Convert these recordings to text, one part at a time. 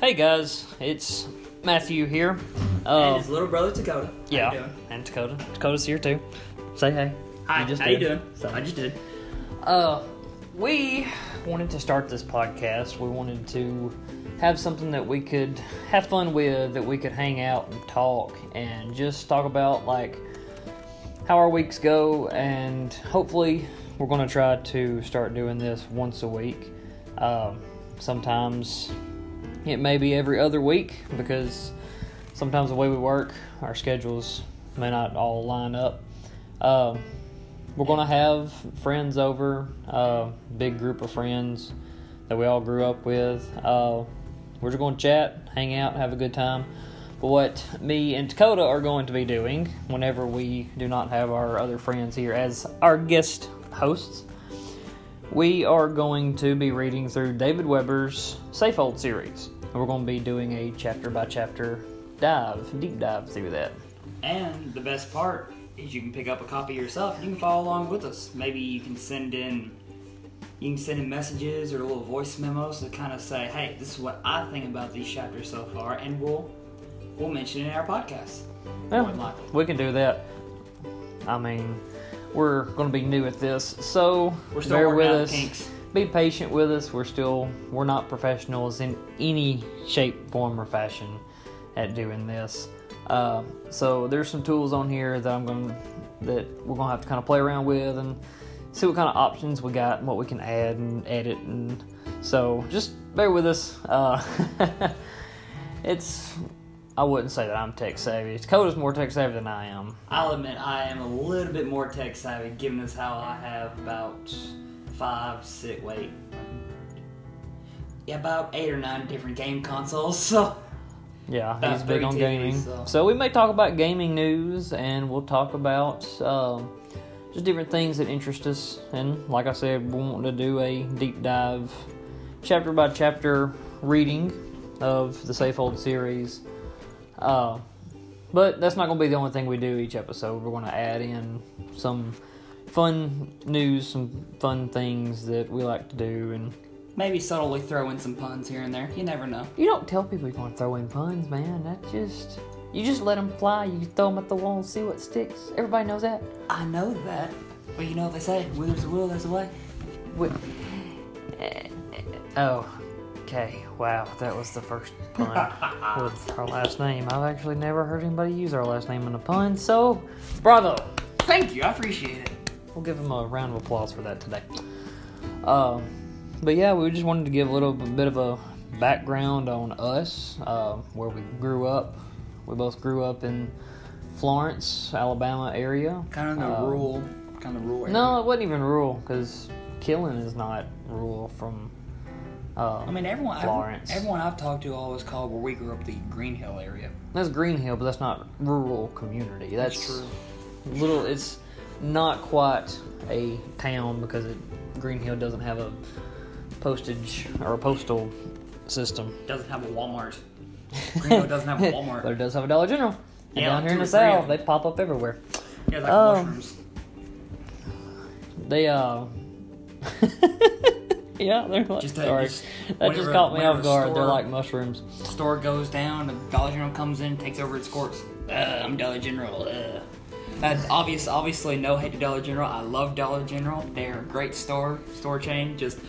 Hey guys, it's Matthew here. and Uh, his little brother Dakota. How yeah, and Dakota. Dakota's here too. Say hey. Hi. just how you did. doing? So- I just did. Uh, we wanted to start this podcast. We wanted to have something that we could have fun with, that we could hang out and talk, and just talk about like how our weeks go. And hopefully, we're going to try to start doing this once a week. Um, sometimes it may be every other week because sometimes the way we work, our schedules may not all line up. Um, we're gonna have friends over, uh, big group of friends that we all grew up with. Uh, we're just gonna chat, hang out, have a good time. But what me and Dakota are going to be doing whenever we do not have our other friends here as our guest hosts, we are going to be reading through David Weber's Safehold series. And we're going to be doing a chapter by chapter dive, deep dive through that. And the best part is you can pick up a copy yourself. You can follow along with us. Maybe you can send in you can send in messages or little voice memos to kind of say, "Hey, this is what I think about these chapters so far," and we'll we'll mention it in our podcast. Yeah, we can do that. I mean, we're going to be new at this, so We're still bear with us. kinks. Be patient with us. We're still we're not professionals in any shape, form, or fashion at doing this. Uh, so there's some tools on here that I'm going that we're going to have to kind of play around with and see what kind of options we got and what we can add and edit and so just bear with us. Uh, it's I wouldn't say that I'm tech savvy. Dakota's more tech savvy than I am. I'll admit I am a little bit more tech savvy, given as how I have about five, six, wait, yeah, about eight or nine different game consoles. So Yeah, About he's big on TVs, gaming. so. So. we may talk about gaming news, and we'll talk about um, just different things that interest us. And like I said, we want to do a deep dive, chapter by chapter reading of the Safehold series. Uh, but that's not going to be the only thing we do each episode. We're going to add in some fun news, some fun things that we like to do, and maybe subtly throw in some puns here and there. You never know. You don't tell people you're going to throw in puns, man. That just you just let them fly. You throw them at the wall and see what sticks. Everybody knows that. I know that, but you know what they say: "Where there's a will, there's a way." Wi- eh, eh, Oh, okay. Wow, that was the first pun with our last name. I've actually never heard anybody use our last name in a pun, so bravo. Thank you, I appreciate it. We'll give him a round of applause for that today. Um, but yeah, we just wanted to give a little bit of a background on us, uh, where we grew up. We both grew up in Florence, Alabama area. Kind of the Uh, rural, kind of rural. Area. No, it wasn't even rural because Killen is not rural from. Uh, I mean everyone. Florence. Everyone, everyone I've talked to always called where we grew up the Green Hill area. that's Green Hill, but that's not rural community. That's, true. little. It's not quite a town because it, Green Hill doesn't have a postage or a postal system. Doesn't have a Walmart. Green Hill doesn't have a Walmart. but it does have a Dollar General. And Yeah, down here in the or three of south, they pop up everywhere. yeah, like Oh. mushrooms. They uh. yeah, they're like. Just, sorry, just that just caught me off guard. They're like mushrooms. Store goes down, the Dollar General comes in, takes over its courts. Uh, I'm Dollar General. Uh. Uh, obvious, obviously, no hate to Dollar General. I love Dollar General. They're a great store, store chain. Just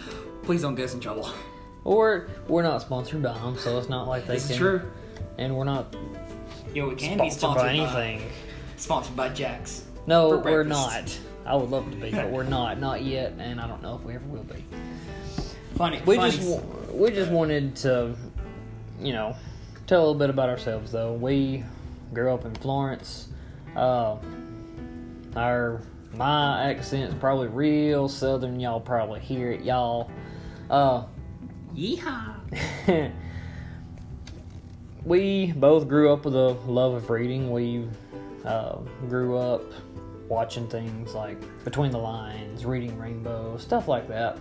please don't get us in trouble. Or we're not sponsored by them, so it's not like they This can. is true. And we're not Yo, we can be sponsored sponsored by anything. sponsored by Jack's. No, we're not. I would love to be, but we're not. Not yet, and I don't know if we ever will be. Funny. We funny. just we just wanted to, you know, tell a little bit about ourselves. Though we grew up in Florence. Uh, our my accent's probably real southern. Y'all probably hear it, y'all. Uh, Yeehaw. we both grew up with a love of reading. We uh, grew up watching things like Between the Lions, Reading Rainbow, stuff like that.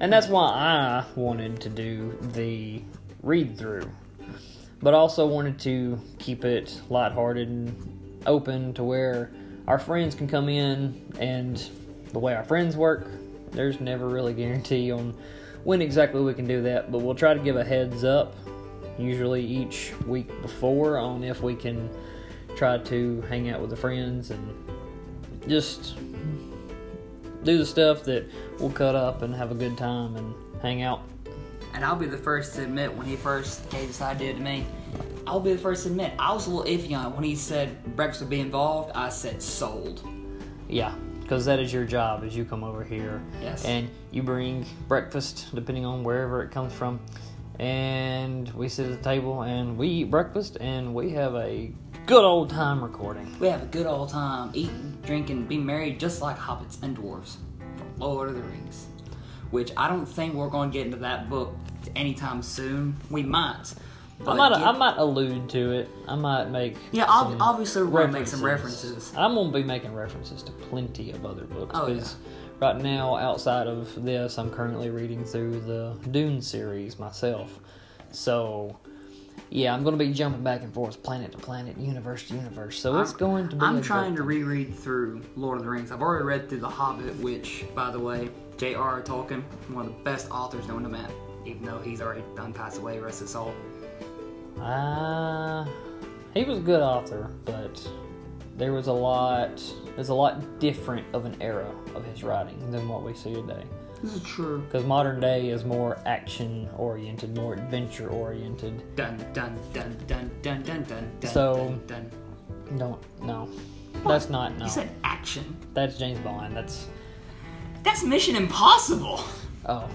And that's why I wanted to do the read through. But also wanted to keep it lighthearted and open to where our friends can come in and the way our friends work, there's never really guarantee on when exactly we can do that, but we'll try to give a heads up usually each week before on if we can try to hang out with the friends and just do the stuff that we'll cut up and have a good time and hang out. And I'll be the first to admit when he first gave this idea to me, I'll be the first to admit I was a little iffy on it. When he said breakfast would be involved, I said sold. Yeah, because that is your job as you come over here Yes. and you bring breakfast depending on wherever it comes from and we sit at the table and we eat breakfast and we have a good old time recording We have a good old time eating, drinking, being married just like hobbits and dwarves from Lord of the Rings. Which I don't think we're going to get into that book anytime soon. We might. But I might, get- I might allude to it. I might make. yeah, ob- obviously we're going to make some references. I'm gonna be making references to plenty of other books Oh, yeah. because right now, outside of this, I'm currently reading through the Dune series myself. So, yeah, I'm gonna be jumping back and forth, planet to planet, universe to universe. So it's I'm- going to be. I'm trying to reread through Lord of the Rings. I've already read through The Hobbit, which, by the way, J.R.R. Tolkien, one of the best authors known to man, even though he's already done passed away, rest his soul. Uh, he was a good author, but there was a lot. There's a lot different of an era of his writing than what we see today. This is true. Because modern day is more action oriented, more adventure oriented. Dun dun dun dun dun dun dun dun. So- dun, dun. Don't no, that's not no. You said action. That's James Bond. That's That's Mission Impossible. oh,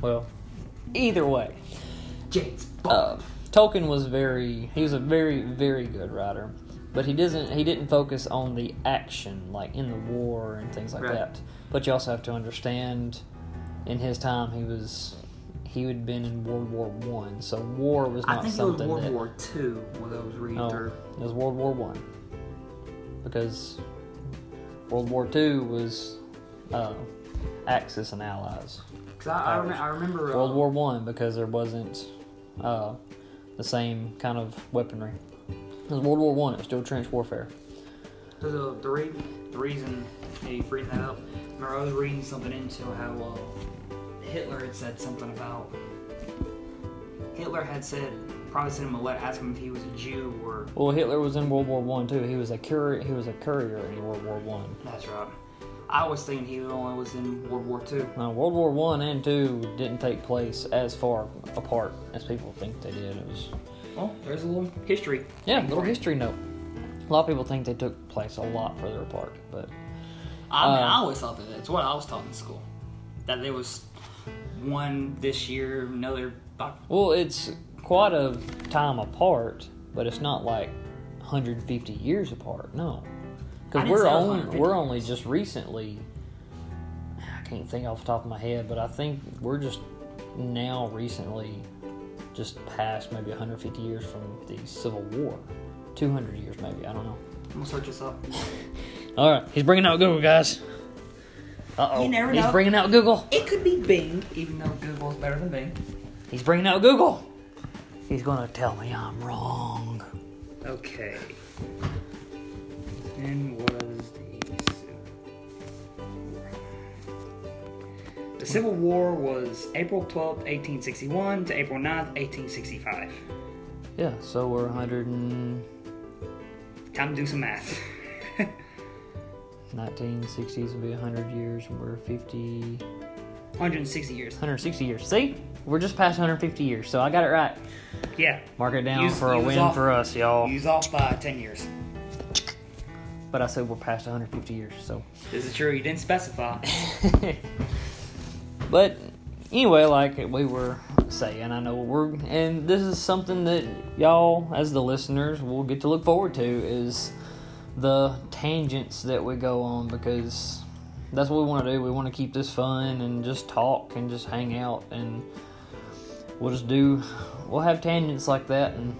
well, either way, James uh, Bond. Tolkien was very. He was a very very good writer, but he doesn't. He didn't focus on the action like in the war and things like Right. that. But you also have to understand, in his time, he was. He had been in World War One, so war was not I think it was something World that. War Two when I was reading through. it was World War One. Because World War Two was uh, Axis and Allies. 'Cause I, I, rem- I remember. Uh, World War One because there wasn't uh, the same kind of weaponry. Was World War One. It was still trench warfare. The, the, re- the reason you bring that up, remember I was reading something into how uh, Hitler had said something about. Hitler had said, probably sent him a letter asking him if he was a Jew or. Well, Hitler was in World War One too. He was a courier. He was a courier in World War One. That's right. I was thinking he only was in World War Two. Now, World War One and Two didn't take place as far apart as people think they did. It was Well, there's a little history. yeah, a little history note. A lot of people think they took place a lot further apart, but I mean, Uh, I always thought that that's what I was taught in school. That there was one this year, another. Well, it's quite a time apart, but it's not like 150 years apart. No, because we're say it was only we're only just recently. I can't think off the top of my head, but I think we're just now recently, just past maybe 150 years from the Civil War, 200 years maybe. I don't know. I'm gonna search this up. All right, he's bringing out Google, guys. Uh oh, You never he's know. bringing out Google. It could be Bing, even though Google's better than Bing. He's bringing out Google. He's gonna tell me I'm wrong. Okay. When was The Civil War was April 12th, 1861 to April 9th, 1865. Yeah, so we're 100 and Time to do some math. 1960s will be 100 years, and we're 50, 160 years. 160 years. See, we're just past 150 years, so I got it right. Yeah. Mark it down Use- for a win off- for us, y'all. Use off by 10 years. But I said we're past 150 years, so. This is true. You didn't specify. but anyway, like we were saying, I know we're, and this is something that y'all, as the listeners, will get to look forward to is the tangents that we go on because that's what we want to do. We want to keep this fun and just talk and just hang out, and we'll just do, we'll have tangents like that, and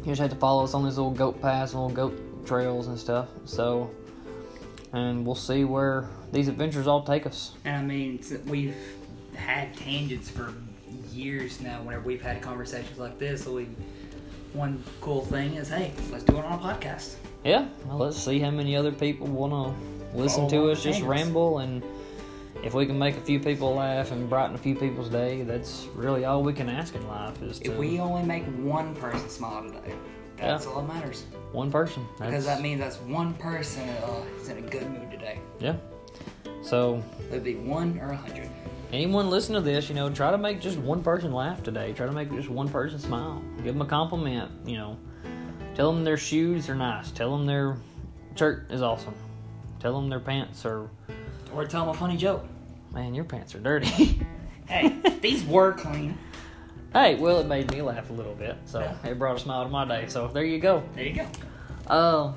you just have to follow us on these little goat paths and little goat trails and stuff. So, and we'll see where these adventures all take us. And I mean, we've had tangents for years now. Whenever we've had conversations like this, so we one cool thing is, hey, let's do it on a podcast. Yeah, well, let's see how many other people want to listen to us just ramble and if we can make a few people laugh and brighten a few people's day, that's really all we can ask in life is to If we only make one person smile today, that's Yeah. all that matters. one person. Because that means that's one person uh, is in a good mood today. yeah. So It'd be one or a hundred. Anyone listen to this, you know, try to make just one person laugh today. Try to make just one person smile. Give them a compliment. You know, tell them their shoes are nice. Tell them their shirt is awesome. Tell them their pants are. Or tell them a funny joke. Man, your pants are dirty. Hey, these were clean. hey, well, it made me laugh a little bit, so Yeah. it brought a smile to my day. So there you go. There you go. Uh,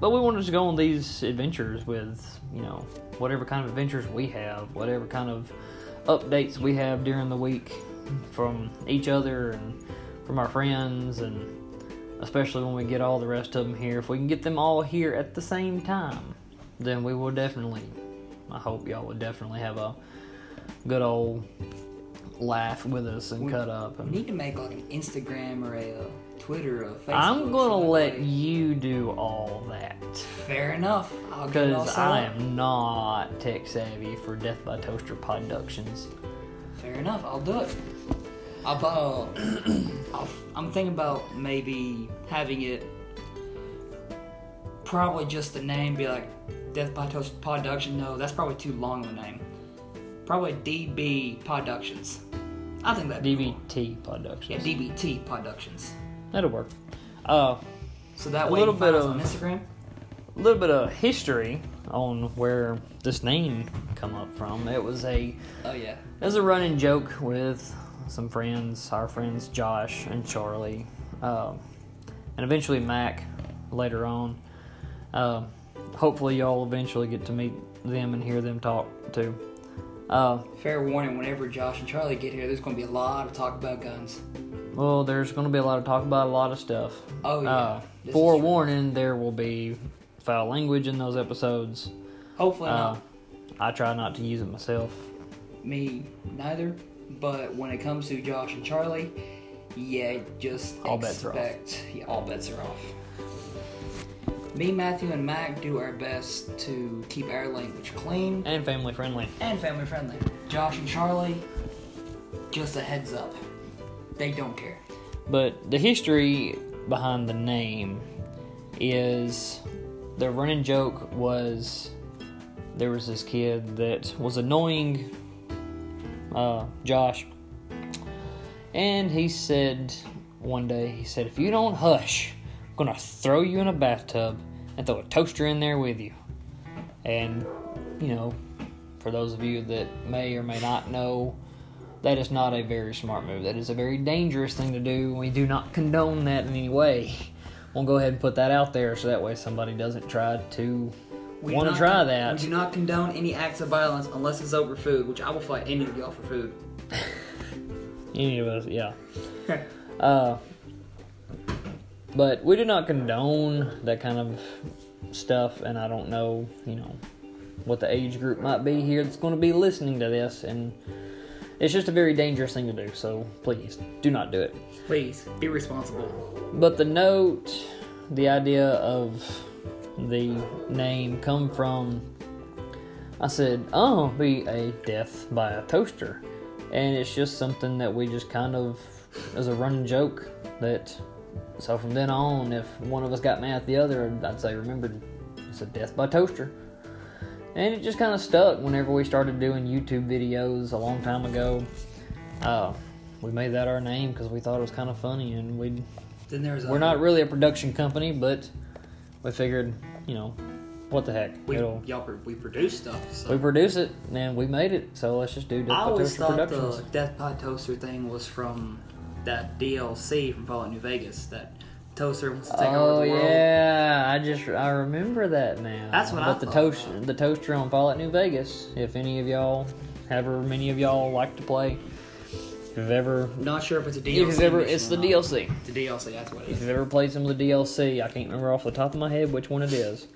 but we wanted to go on these adventures with, you know, whatever kind of adventures we have, whatever kind of updates we have during the week from each other and from our friends, and especially when we get all the rest of them here. If we can get them all here at the same time, then we will definitely, I hope y'all would definitely have a good old laugh with us and We- cut up. We And need to make like an Instagram or a uh, Twitter or a Facebook. I'm gonna let you do all that. Fair enough. I'll get it all Because I am not tech savvy for Death by Toaster Productions. Fair enough. I'll do it. I'll, uh, I'll, I'm thinking about maybe having it probably just the name be like Death by Toast Production. No, that's probably too long of a name. Probably DB Productions. I think that DBT Productions. yeah DBT Productions. That'll work. Uh, So that A way little you can find bit us on of- Instagram. a little bit of history on where this name come up from. It was a Oh yeah. it was a running joke with some friends, our friends Josh and Charlie, um, and eventually Mac later on. Um, hopefully, y'all eventually get to meet them and hear them talk too. Uh, Fair warning: whenever Josh and Charlie get here, there's going to be a lot of talk about guns. Well, there's going to be a lot of talk about a lot of stuff. Oh yeah. Uh, forewarning, there will be foul language in those episodes. Hopefully Uh, not. I try not to use it myself. Me neither. But when it comes to Josh and Charlie, yeah, just All bets are off. Yeah, all bets are off. Me, Matthew, and Mac do our best to keep our language clean And family friendly. and family friendly. Josh and Charlie, just a heads up, they don't care. But the history behind the name is the running joke was there was this kid that was annoying uh, Josh, and he said one day, he said, If you don't hush, I'm gonna throw you in a bathtub and throw a toaster in there with you. And, you know, for those of you that may or may not know, that is not a very smart move. That is a very dangerous thing to do. We do not condone that in any way. We'll go ahead and put that out there so that way somebody doesn't try to We want to try that. We do not condone any acts of violence unless it's over food, which I will fight any of y'all for food. Any of us, yeah. Uh, but we do not condone that kind of stuff, and I don't know, you know, what the age group might be here that's going to be listening to this, and it's just a very dangerous thing to do. So please do not do it. Please be responsible. But the note, the idea of the name come from I said, Oh, be a death by a toaster. And it's just something that we just kind of as a running joke that so from then on if one of us got mad at the other I'd say remember it's a death by toaster. And it just kind of stuck whenever we started doing YouTube videos a long time ago. Uh, we made that our name because we thought it was kind of funny, and we then there's we're not really a production company, but we figured, you know, what the heck? we It'll, y'all we produce stuff. So. we produce it and we made it, so let's just do Death I always Toaster thought Productions. the Death by Toaster thing was from that DLC from Fallout New Vegas. That toaster wants to take Oh over the world. yeah, I just I remember that now. That's what I but the toaster the toaster on Fallout New Vegas. If any of y'all, however many of y'all like to play, if you've ever, Not sure if it's a if DLC. you've ever, it's the. DLC. The DLC, that's what it If you've ever played some of the DLC, I can't remember off the top of my head which one it is.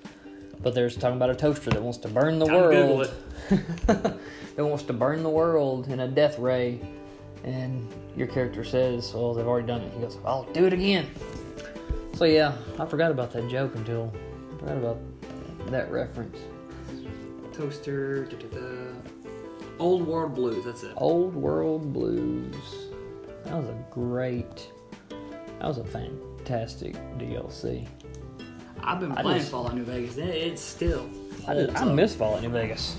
But there's talking about a toaster that wants to burn the Time world. that wants to burn the world in a death ray. And your character says, Well, they've already done it. He goes, I'll do it again. So yeah, I forgot about that joke until I forgot about that reference. Toaster. Da, da, da. Old World Blues. That's it. Old World Blues. That was a great. That was a fantastic DLC. I've been I playing just- Fallout New Vegas. and It's still. I, holds I miss Fallout New Vegas.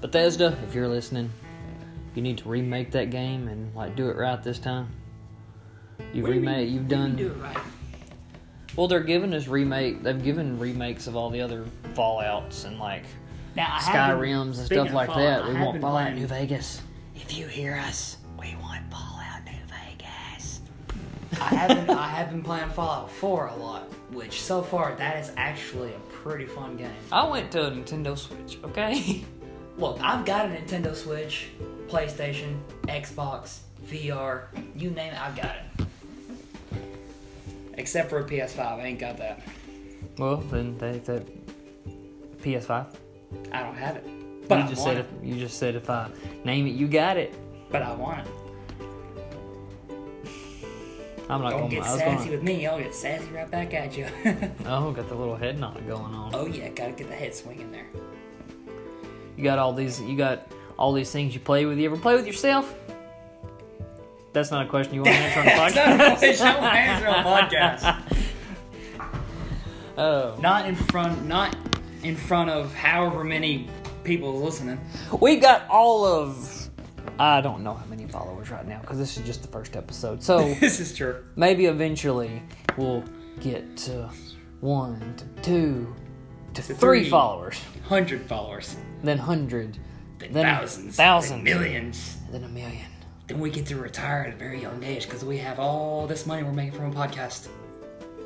Bethesda, if you're listening, you need to remake that game and like do it right this time. You've What do you mean? remade. You done. Do it right. Well, they're giving us remake. They've given remakes of all the other Fallout's and like Now Skyrims and stuff like Fallout, that. I We want Fallout playing- New Vegas. If you hear us, we want Fallout New Vegas. I haven't. I have been playing Fallout 4 a lot, which so far that is actually a pretty fun game. I went to a Nintendo Switch. Okay. Look, I've got a Nintendo Switch, PlayStation, Xbox, VR, you name it, I've got it. Except for a PS5, I ain't got that. well, then they that PS5. I don't have it. But you I just want said it. if you just said if I name it, you got it. But I want it. I'm not Don't going. get sassy going. with me, I'll get sassy right back at you. Oh, got the little head nod going on. oh yeah, gotta get the head swing in there. You got all these. You got all these things you play with. You ever play with yourself? That's not a question you want to answer on the That's not a podcast. question I answer on podcast. Oh, Not in front, not in front of however many people listening. we got all of. I don't know how many followers right now because this is just the first episode. So this is true. maybe eventually we'll get to one, to two, to three, three. followers, Hundred followers, then hundred, then, then thousands, thousands, then millions. then a million. Then we get to retire at a very young age because we have all this money we're making from a podcast.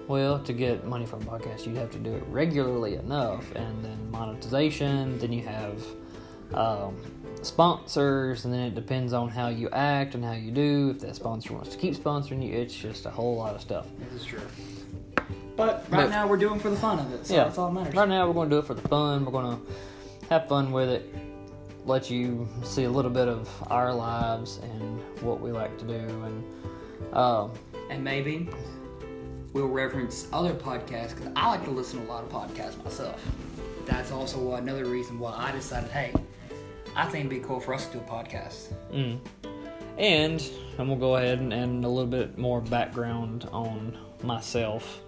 Well, to get money from a podcast, you have to do it regularly enough, and then monetization. Then you have um, sponsors, and then it depends on how you act and how you do. If that sponsor wants to keep sponsoring you, it's just a whole lot of stuff. This is true. But right But- now we're doing for the fun of it, so yeah, that's all that matters. Right now, we're going to do it for the fun. We're going to have fun with it, let you see a little bit of our lives and what we like to do, and um, And maybe we'll reference other podcasts because I like to listen to a lot of podcasts myself. That's also another reason why I decided, hey, I think it'd be cool for us to do a podcast. Mm. And I'm gonna go ahead and add a little bit more background on myself.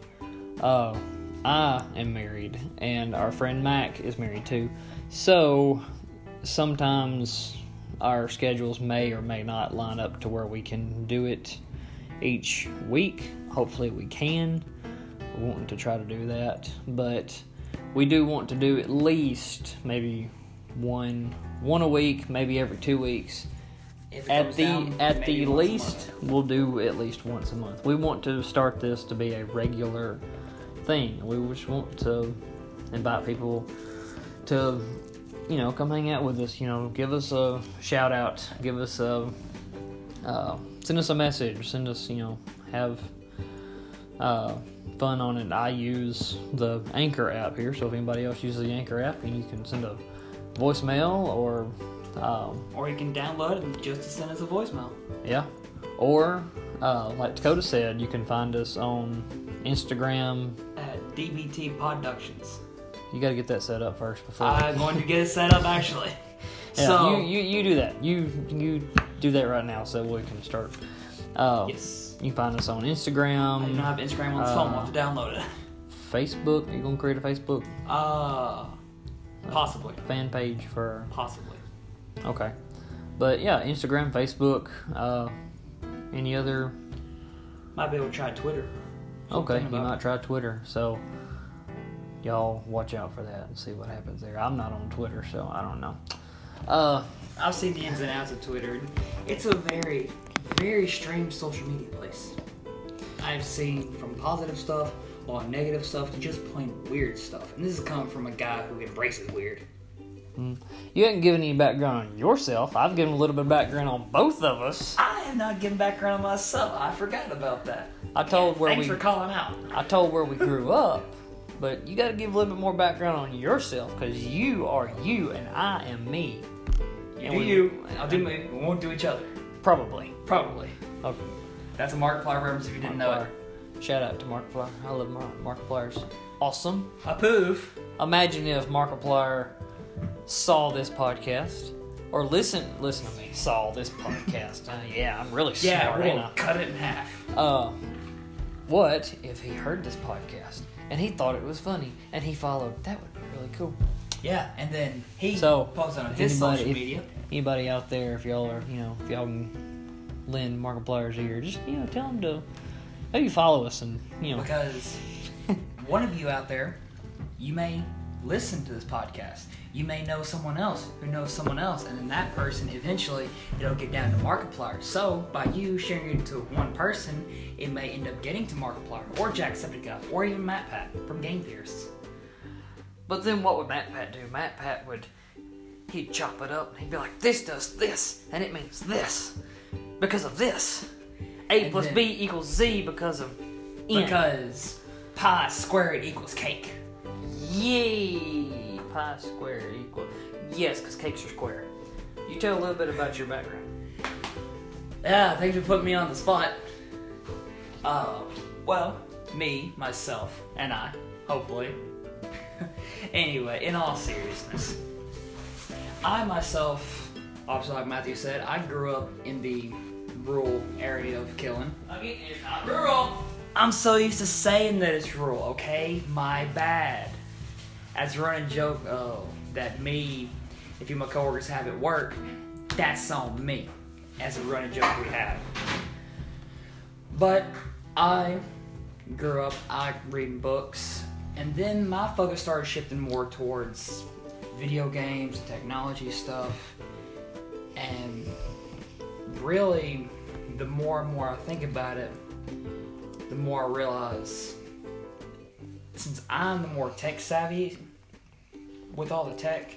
Uh, I am married, and our friend Mac is married too. So sometimes our schedules may or may not line up to where we can do it each week. Hopefully, we can. We're wanting to try to do that, but we do want to do at least maybe one one a week, maybe every two weeks. At the down, at the least, we'll do at least once a month. We want to start this to be a regular thing. We just want to invite people to, you know, come hang out with us. You know, give us a shout out, give us a, uh, send us a message, send us, you know, have uh, fun on it. I use the Anchor app here, so if anybody else uses the Anchor app, and you can send a voicemail or. Um, Or you can download it just to send us a voicemail. yeah. Or, uh, like Dakota said, you can find us on Instagram. At DBT Productions. You got to get that set up first before. I'm going to get it set up actually. yeah, so, you, you you do that. You you do that right now, so we can start. Uh, yes. You can find us on Instagram. I do not have Instagram on the phone. uh, I'll have to download it. Facebook. Are you gonna create a Facebook Uh, possibly. fan page for? Possibly. Okay, but yeah, Instagram, Facebook. Uh, any other? Might be able to try Twitter. Okay, you might try Twitter. So y'all watch out for that and see what happens there. I'm not on Twitter, so I don't know. Uh, I've seen the ins and outs of Twitter. It's a very, very strange social media place. I've seen from positive stuff on negative stuff to just plain weird stuff. And this is coming from a guy who embraces weird. you haven't given any background on yourself. I've given a little bit of background on both of us. I am not giving background on myself. I forgot about that. I told where Thanks we for calling out. I told where we grew up, but you got to give a little bit more background on yourself because you are you and I am me. You And do we- you. I'll do me. We won't do each other. Probably. Probably. Okay. That's a Markiplier reference if you didn't know it. Shout out to Markiplier. I love Mar- Markiplier's awesome. A poof. Imagine if Markiplier saw this podcast or listen listen to me saw this podcast. Uh, yeah, I'm really Yeah, smart. ain't we'll cut it in half. Uh, what if he heard this podcast and he thought it was funny and he followed? That would be really cool. Yeah, and then he So, posted on his anybody- social if- media. Anybody out there, if y'all are, you know, if y'all can lend Markiplier's ear, just you know, tell him to maybe follow us and you know, Because one of you out there, you may listen to this podcast. You may know someone else who knows someone else, and then that person eventually it'll get down to Markiplier. So by you sharing it to one person, it may end up getting to Markiplier or Jacksepticeye or even Matt Pat from Game Theorists. But then what would Matt Pat do? Matt Pat would he'd chop it up and he'd be like, This does this, and it means this. Because of this. A And plus then- B equals Z because of N. Because pi squared equals cake. Yay! Pi squared equal Yes, because cakes are square. You tell a little bit about your background. Yeah, thanks for putting me on the spot. Uh, well, me, myself, and I, hopefully. anyway, in all seriousness, I myself, obviously, like Matthew said, I grew up in the rural area of Killen. Again, it's not rural. I'm so used to saying that it's rural, okay? My bad. As a running joke, oh, that me, if you my coworkers have at work, that's on me. As a running joke we have. But I grew up, I reading books, and then my focus started shifting more towards video games, technology stuff, and really, the more and more I think about it, the more I realize since I'm the more tech savvy with all the tech,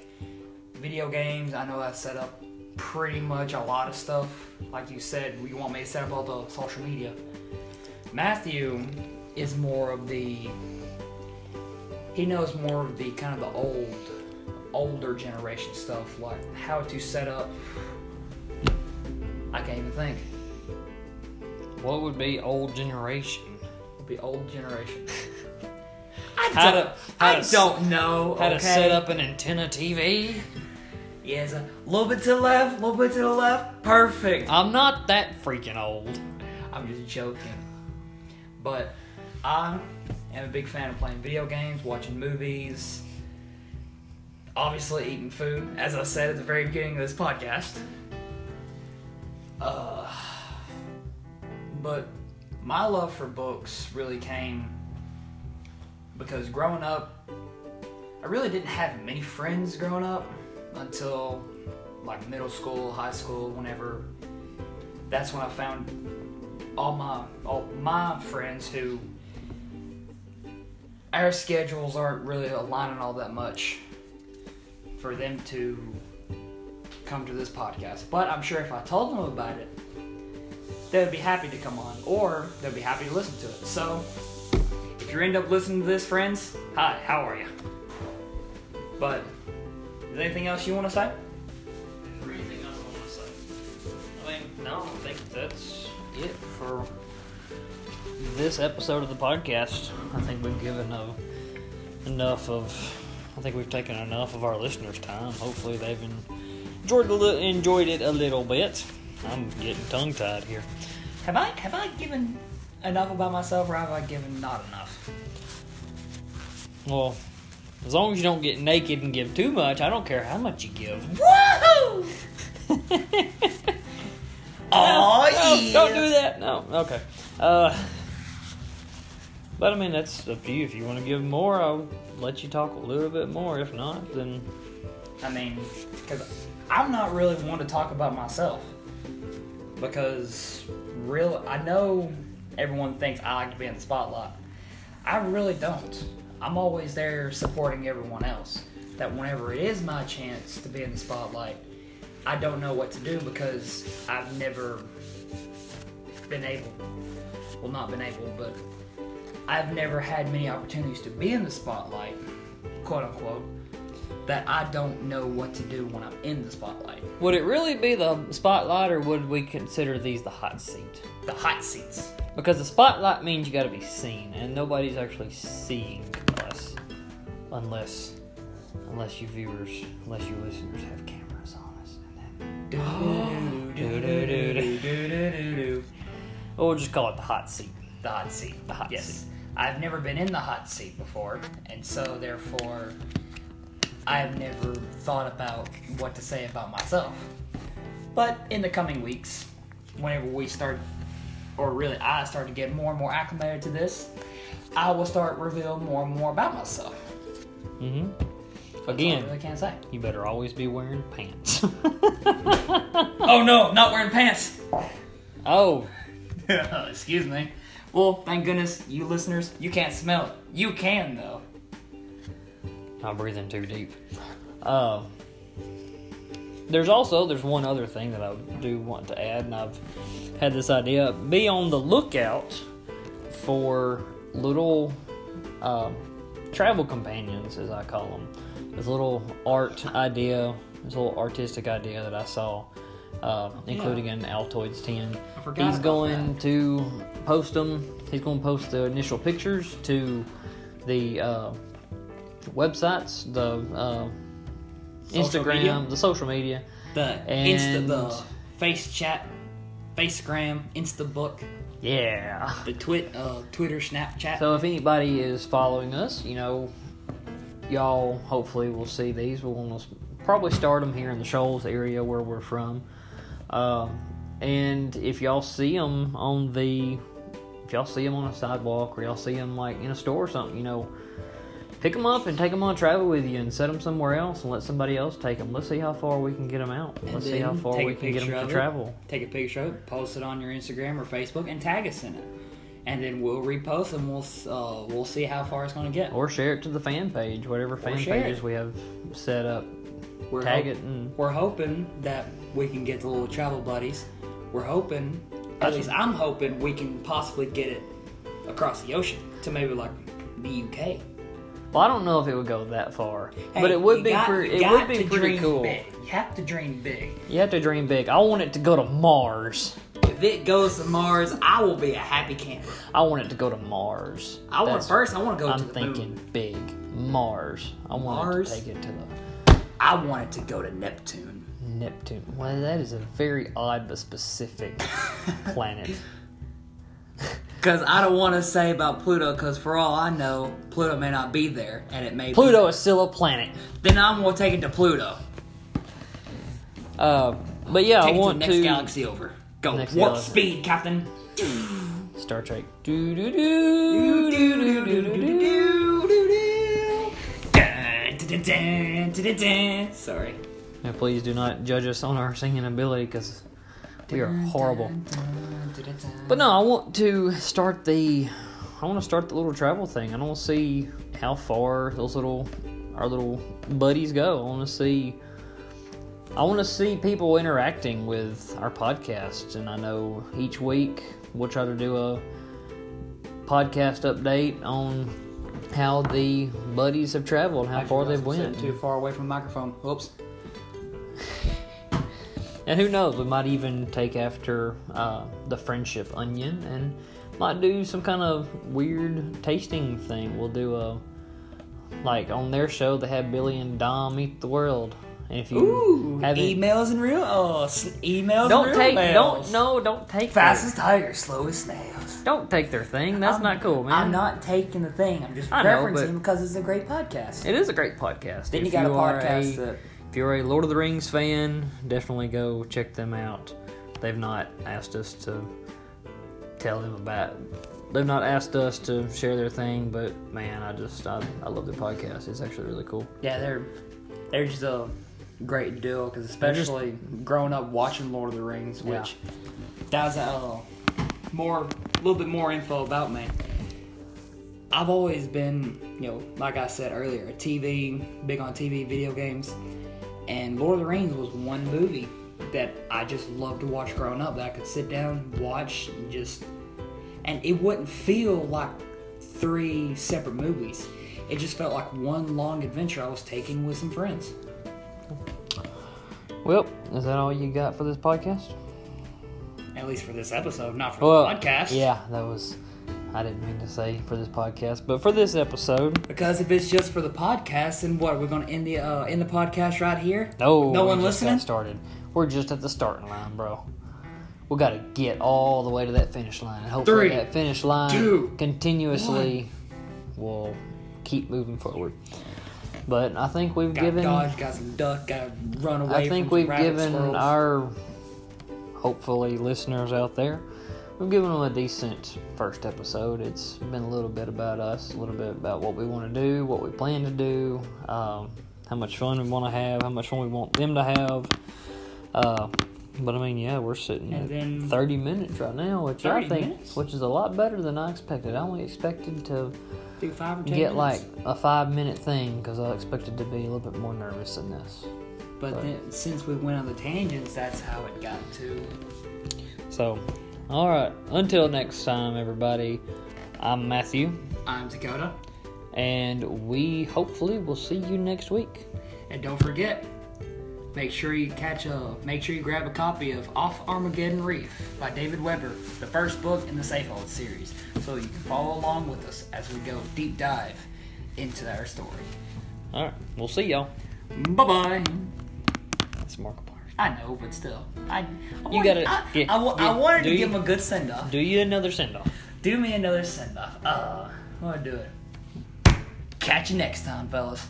video games, I know I set up pretty much a lot of stuff. Like you said, you want me to set up all the social media. Matthew is more of the he knows more of the kind of the old older generation stuff like how to set up I can't even think. What would be old generation? It'd be old generation. I How don't, to- how I to don't know. How to set up an antenna TV? Yeah, it's a little bit to the left, a little bit to the left. Perfect. I'm not that freaking old. I'm just joking. But I am a big fan of playing video games, watching movies, obviously eating food, as I said at the very beginning of this podcast. Uh, but my love for books really came because growing up, I really didn't have many friends growing up until like middle school, high school, whenever. That's when I found all my all my friends who our schedules aren't really aligning all that much for them to come to this podcast. But I'm sure if I told them about it, they would be happy to come on, or they'd be happy to listen to it. So, you end up listening to this, friends, hi, how are you? But, is there anything else you want to say? Is there anything else I want to say? I mean, no, I think that's it for this episode of the podcast. I think we've given a, enough of. I think we've taken enough of our listeners' time. Hopefully, they've enjoyed li- enjoyed it a little bit. I'm getting tongue tied here. Have I have I given enough about myself, or have I given not enough? Well, as long as you don't get naked and give too much, I don't care how much you give. Woohoo! Oh No, yeah! Don't do that. No. Okay. Uh, but I mean, that's up to you. If you want to give more, I'll let you talk a little bit more. If not, then I mean, because I'm not really one to talk about myself. Because real, I know everyone thinks I like to be in the spotlight. I really don't. I'm always there supporting everyone else. That whenever it is my chance to be in the spotlight, I don't know what to do because I've never been able. Well, not been able, but I've never had many opportunities to be in the spotlight, quote unquote, that I don't know what to do when I'm in the spotlight. would it really be the spotlight, or would we consider these the hot seat? The hot seats. Because the spotlight means you got to be seen, and nobody's actually seeing us unless unless you viewers, unless you listeners have cameras on us. And then, or we'll just call it the hot seat. The hot seat. The hot yes. seat. I've never been in the hot seat before, and so therefore, I've never thought about what to say about myself. But in the coming weeks, whenever we start, or really I start to get more and more acclimated to this, I will start revealing more and more about myself. Mm-hmm. All I really can't say. you better always be wearing pants. Oh no, not wearing pants. oh, Excuse me. Well, thank goodness you listeners, you can't smell it. You can though. I'm breathing too deep. Uh, there's also there's one other thing that I do want to add, and I've had this idea: be on the lookout for little uh, travel companions, as I call them. This little art idea, this little artistic idea that I saw, uh, including in Altoids 10. He's going that. to post them. He's going to post the initial pictures to the uh, websites, the uh, Social Instagram, media? the social media. The And- Insta, the Face Chat, Facegram, Instabook, Yeah. the Twit, uh, Twitter, Snapchat. So if anybody is following us, you know, y'all hopefully will see these. We're going to probably start them here in the Shoals area where we're from. Um, and if y'all see them on the, if y'all see them on a sidewalk or y'all see them like in a store or something, you know, pick them up and take them on travel with you and set them somewhere else and let somebody else take them. Let's see how far we can get them out. Let's see how far we can get them to it. travel. Take a picture of it, post it on your Instagram or Facebook, and tag us in it. And then we'll repost and we'll uh, we'll see how far it's going to get. Or share it to the fan page, whatever fan pages it. we have set up. We're Tag it and We're hoping that we can get the little travel buddies. We're hoping, at least I'm hoping, we can possibly get it across the ocean to maybe like the UK. Well, I don't know if it would go that far, Hey, but it would be got- pretty. It would be pretty cool. Big. You have to dream big. You have to dream big. I want it to go to Mars. If it goes to Mars, I will be a happy camper. I want it to go to Mars. I want That's- first. I want to go I'm to the thinking moon. big. Mars. I want Mars? it to take it to the I want it to go to Neptune. Neptune. Well, that is a very odd but specific planet. Because I don't want to say about Pluto. Because for all I know, Pluto may not be there, and it may. Pluto is still a planet. Then I'm gonna take it to Pluto. Uh, but yeah, Take I it to next to galaxy over. Go Next warp galaxy. speed, Captain. Star Trek. Do do do do do do do do. Sorry. And please do not judge us on our singing ability because we are horrible. But no, I want to start the. I want to start the little travel thing. I want to see how far those little our little buddies go. I want to see. I want to see people interacting with our podcast, and I know each week we'll try to do a podcast update on how the buddies have traveled, how far they've went. Too far away from the microphone. Whoops. And who knows, we might even take after uh, the friendship onion and might do some kind of weird tasting thing. We'll do a like on their show they have Billy and Dom eat the world. And if you Ooh, haven't, emails and real. Oh, emails. don't take don't no don't take Fast their, as tigers, slow as snails. don't take their thing. That's I'm- not cool, man. I'm not taking the thing. I'm just I referencing but- because it's a great podcast. It is a great podcast. then you If got a podcast a- that you're a Lord of the Rings fan, definitely go check them out. They've not asked us to tell them about. They've not asked us to share their thing, but man, I just I, I love their podcast. It's actually really cool. Yeah, they're they're just a great duo because especially growing up watching Lord of the Rings, Yeah. which that was uh, more a little bit more info about me. I've always been, you know, like I said earlier, a TV big on TV, video games, and Lord of the Rings was one movie that I just loved to watch growing up. That I could sit down, watch, and just, and it wouldn't feel like three separate movies. It just felt like one long adventure I was taking with some friends. Well, is that all you got for this podcast? At least for this episode, not for Well, the podcast. yeah, that was. I didn't mean to say for this podcast, but for this episode, Because if it's just for the podcast, then what? We're gonna end the uh, end the podcast right here. no, no we one listening. started. We're just at the starting line, bro. We got to get all the way to that finish line, and hopefully Three, that finish line two, continuously will keep moving forward. But I think we've Got given. dodge, got some duck, got run away. I think we've given squirrels. our hopefully listeners out there, we've given them a decent first episode. It's been a little bit about us, a little bit about what we want to do, what we plan to do, um, how much fun we want to have, how much fun we want them to have. Uh, but I mean, yeah, we're sitting And at then- 30 minutes right now, which I think, minutes? which is a lot better than I expected. I only expected to do five or ten get minutes. like a five minute thing because I expected to be a little bit more nervous than this. But then, since we went on the tangents, that's how it got to. So, all right. Until next time, everybody. I'm Matthew, I'm Dakota, and we hopefully will see you next week. and don't forget, make sure you catch a, make sure you grab a copy of Off Armageddon Reef by David Weber, the first book in the Safehold series, so you can follow along with us as we go deep dive into our story. All right. We'll see y'all. Bye bye. That's Markiplier. I know, but still, I, I you wanted, gotta. I, I, I, I wanted to you, give him a good send off. Do you another send off? Do me another send off. Uh, I'm gonna do it. Catch you next time, fellas.